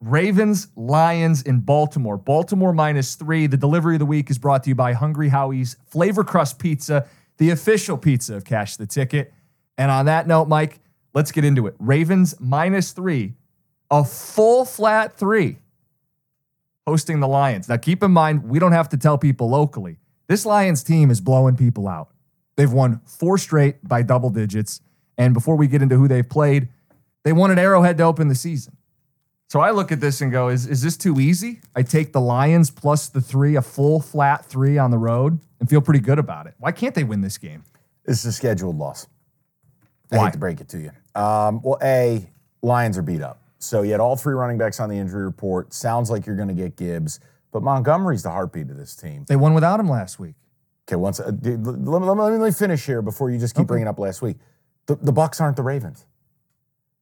Ravens, Lions in Baltimore. Baltimore minus three. The delivery of the week is brought to you by Hungry Howie's Flavor Crust Pizza, the official pizza of Cash the Ticket. And on that note, Mike, Let's get into it. Ravens minus three, a full flat three, hosting the Lions. Now, keep in mind, we don't have to tell people locally. This Lions team is blowing people out. They've won four straight by double digits. And before we get into who they've played, they wanted Arrowhead to open the season. So I look at this and go, is, is this too easy? I take the Lions plus the three, a full flat three on the road, and feel pretty good about it. Why can't they win this game? This is a scheduled loss. I Why? hate to break it to you. Um, well, A, Lions are beat up. So you had all three running backs on the injury report. Sounds like you're going to get Gibbs, but Montgomery's the heartbeat of this team. They won without him last week. Okay, once uh, dude, let, me, let, me, let me finish here before you just keep bringing up last week. The, the Bucs aren't the Ravens.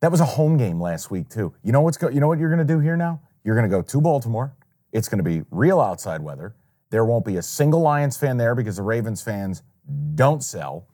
That was a home game last week too. You know what's go, you know what you're going to do here now? You're going to go to Baltimore. It's going to be real outside weather. There won't be a single Lions fan there because the Ravens fans don't sell.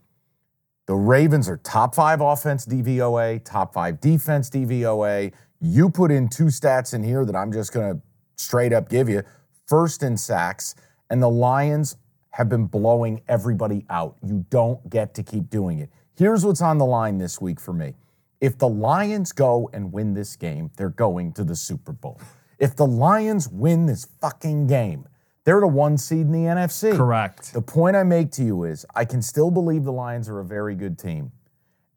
The Ravens are top five offense DVOA, top five defense DVOA. You put in two stats in here that I'm just going to straight up give you first in sacks, and the Lions have been blowing everybody out. You don't get to keep doing it. Here's what's on the line this week for me. If the Lions go and win this game, they're going to the Super Bowl. If the Lions win this fucking game, they're the one seed in the NFC. Correct. The point I make to you is I can still believe the Lions are a very good team.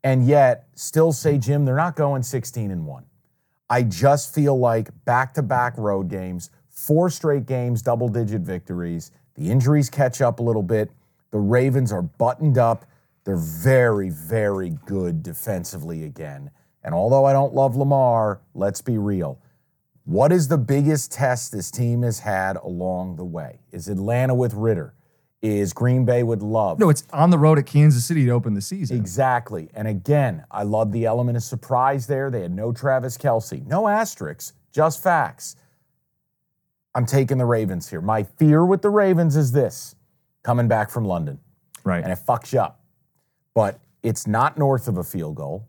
And yet still say, Jim, they're not going 16 and 1. I just feel like back-to-back road games, four straight games, double-digit victories. The injuries catch up a little bit. The Ravens are buttoned up. They're very, very good defensively again. And although I don't love Lamar, let's be real. What is the biggest test this team has had along the way? Is Atlanta with Ridder? Is Green Bay with Love? No, it's on the road at Kansas City to open the season. Exactly. And again, I love the element of surprise there. They had no Travis Kelce, no asterisks, just facts. I'm taking the Ravens here. My fear with the Ravens is this coming back from London, Right. and it fucks you up. But it's not north of a field goal.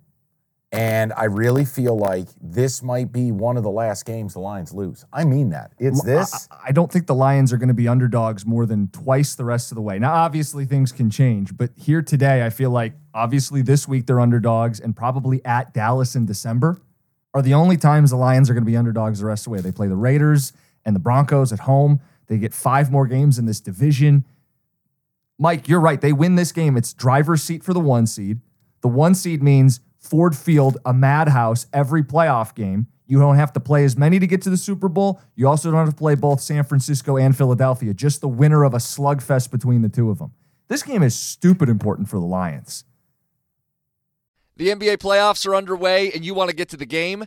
And I really feel like this might be one of the last games the Lions lose. I mean that. It's this. I, I don't think the Lions are going to be underdogs more than twice the rest of the way. Now, obviously, things can change, but here today, I feel like obviously this week they're underdogs, and probably at Dallas in December are the only times the Lions are going to be underdogs the rest of the way. They play the Raiders and the Broncos at home. They get five more games in this division. Mike, you're right. They win this game. It's driver's seat for the one seed. The one seed means Ford Field, a madhouse every playoff game. You don't have to play as many to get to the Super Bowl. You also don't have to play both San Francisco and Philadelphia, just the winner of a slugfest between the two of them. This game is stupid important for the Lions. The NBA playoffs are underway and you want to get to the game?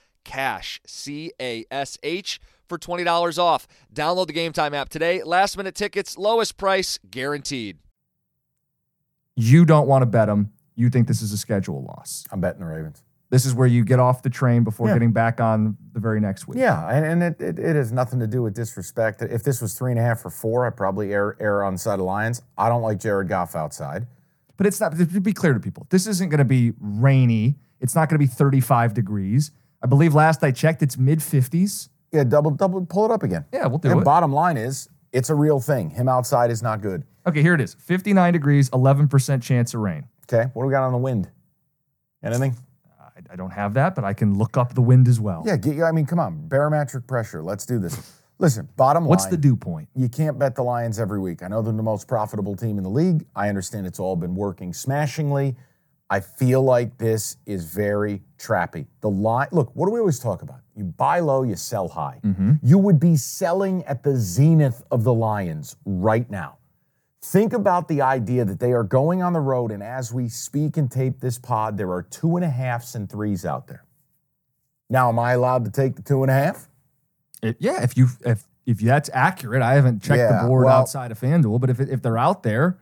CASH, C A S H, for $20 off. Download the Game Time app today. Last minute tickets, lowest price guaranteed. You don't want to bet them. You think this is a schedule loss. I'm betting the Ravens. This is where you get off the train before Yeah. getting back on the very next week. Yeah, and, and it, it, it has nothing to do with disrespect. If this was three and a half or four, I'd probably err, err on the side of Lions. I don't like Jared Goff outside. But it's not, to be clear to people, this isn't going to be rainy. It's not going to be 35 degrees. I believe last I checked, it's mid 50s. Yeah, double, double, pull it up again. Yeah, we'll do And it. bottom line is, it's a real thing. Him outside is not good. Okay, here it is 59 degrees, 11% chance of rain. Okay, what do we got on the wind? Anything? I, I don't have that, but I can look up the wind as well. Yeah, get, I mean, come on, barometric pressure. Let's do this. Listen, bottom line. What's the dew point? you can't bet the Lions every week. I know they're the most profitable team in the league. I understand it's all been working smashingly. I feel like this is very trappy. The line, look, what do we always talk about? You buy low, you sell high. Mm-hmm. You would be selling at the zenith of the Lions right now. Think about the idea that they are going on the road, and as we speak and tape this pod, there are two and a halfs and threes out there. Now, am I allowed to take the two and a half? It- yeah, if you if if that's accurate, I haven't checked Yeah, the board well- outside of FanDuel, but if if they're out there,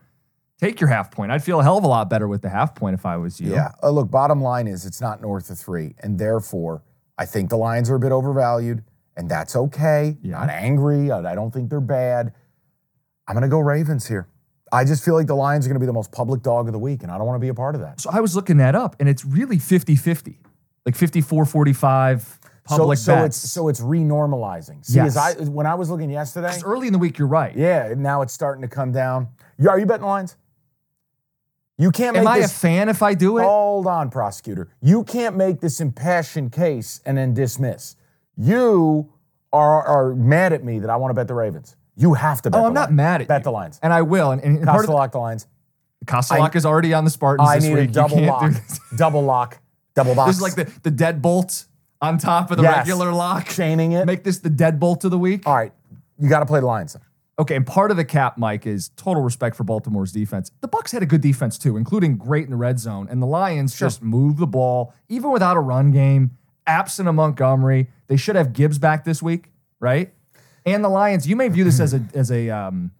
take your half point. I'd feel a hell of a lot better with the half point if I was you. Yeah. Uh, look, bottom line is it's not north of three. And therefore, I think the Lions are a bit overvalued, and that's okay. Yeah. Not angry. I don't think they're bad. I'm going to go Ravens here. I just feel like the Lions are going to be the most public dog of the week, and I don't want to be a part of that. So I was looking that up, and it's really 50-50, like 54-45 public so, so bets. it's so it's renormalizing. See, Yes. as I when I was looking yesterday, early in the week, you're right. yeah, now it's starting to come down. You, are you betting the Lions? You can't make Am I this. a fan if I do it? Hold on, prosecutor. You can't make this impassioned case and then dismiss. You are, are mad at me that I want to bet the Ravens. You have to bet oh, the I'm not mad at Bet you. the Lions. And I will. And, and part of Costa lock the Lions. the, Kostelak is already on the Spartans I this need week. a double lock. double lock. Double box. This is like the, the deadbolt on top of the Yes. regular lock. chaining it. Make this the deadbolt of the week. All right. You got to play the Lions. Okay, and part of the cap, Mike, is total respect for Baltimore's defense. The Bucs had a good defense too, including great in the red zone, and the Lions just moved the ball even without a run game. Absent of Montgomery, they should have Gibbs back this week, right? And the Lions, you may view this as a as a um,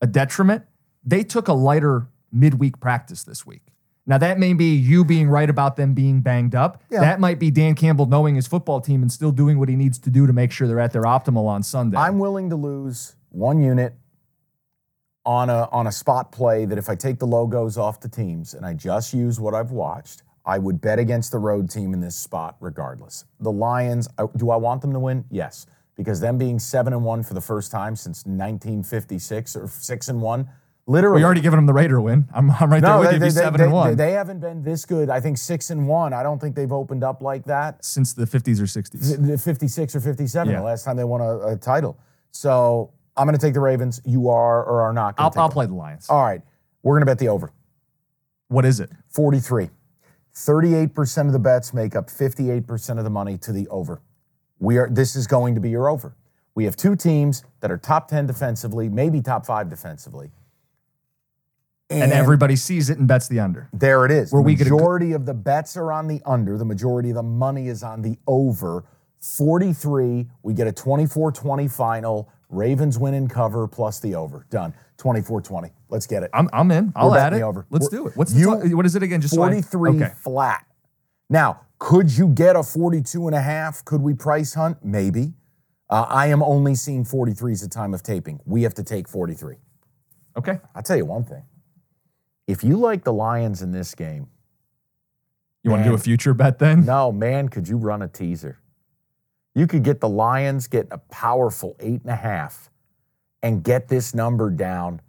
a detriment. They took a lighter midweek practice this week. Now that may be you being right about them being banged up. Yeah. That might be Dan Campbell knowing his football team and still doing what he needs to do to make sure they're at their optimal on Sunday. I'm willing to lose one unit on a on a spot play that if I take the logos off the teams and I just use what I've watched, I would bet against the road team in this spot regardless. The Lions, I- do I want them to win? Yes, because them being 7 and 1 for the first time since 1956 or 6 and 1, literally you already given them the Raider win. I'm, I'm right there with you. Be seven and one they haven't been this good. I think 6 and 1. I don't think they've opened up like that since the 50s or 60s. the 56 or 57 Yeah. the last time they won a, a title. So I'm going to take the Ravens. You are or are not going I'll, to I'll play the Lions. All right. We're going to bet the over. What is it? 43. 38% of the bets make up 58% of the money to the over. We are this is going to be your over. We have two teams that are top 10 defensively, maybe top 5 defensively. And, everybody sees it and bets the under. There it is. Where the we get a good- majority of the bets are on the under. The majority of the money is on the over. 43. We get a 24 20 final. Ravens win and cover plus the over. Done. 24 20. Let's get it. I'm, I'm in. I'll We're add it. the over. Let's We're- do it. What's the you- to- what is it again? Just so I- 43 okay. flat. Now, could you get a 42 and a half? Could we price hunt? Maybe. Uh, I am only seeing 43s at the time of taping. We have to take 43. Okay. I'll tell you one thing. If you like the Lions in this game, You want to do a future bet then? No, man, could you run a teaser? You could get the Lions getting a powerful eight and a half and get this number down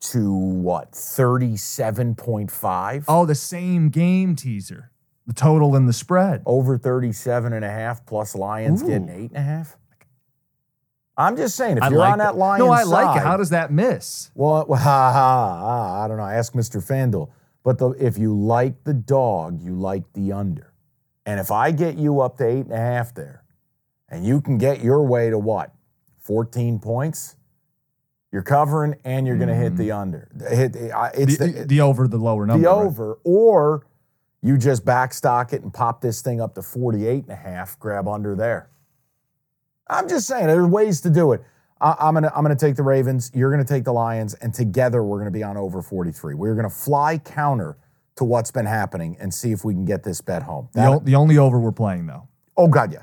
to what, 37.5? Oh, the same game teaser. The total and the spread. Over 37 and a half plus Lions Ooh. getting eight and a half? I'm just saying, if I you're like on that it. Lions No, I like it. How does that miss? Well, well ha, ha, ha, I don't know. Ask Mr. Fandle. But the, if you like the dog, you like the under. And if I get you up to eight and a half there, and you can get your way to what? 14 points? You're covering and you're going to hit the under. Hit uh, it's The, the, the over, the lower number. the right? over or you just backstock it and pop this thing up to 48 and a half, grab under there. I'm just saying there's ways to do it. I, I'm gonna I'm gonna take the Ravens. You're gonna take the Lions, and together we're gonna be on over 43. We're gonna fly counter to what's been happening and see if we can get this bet home. The, That- o- the only over we're playing, though. oh God, yeah.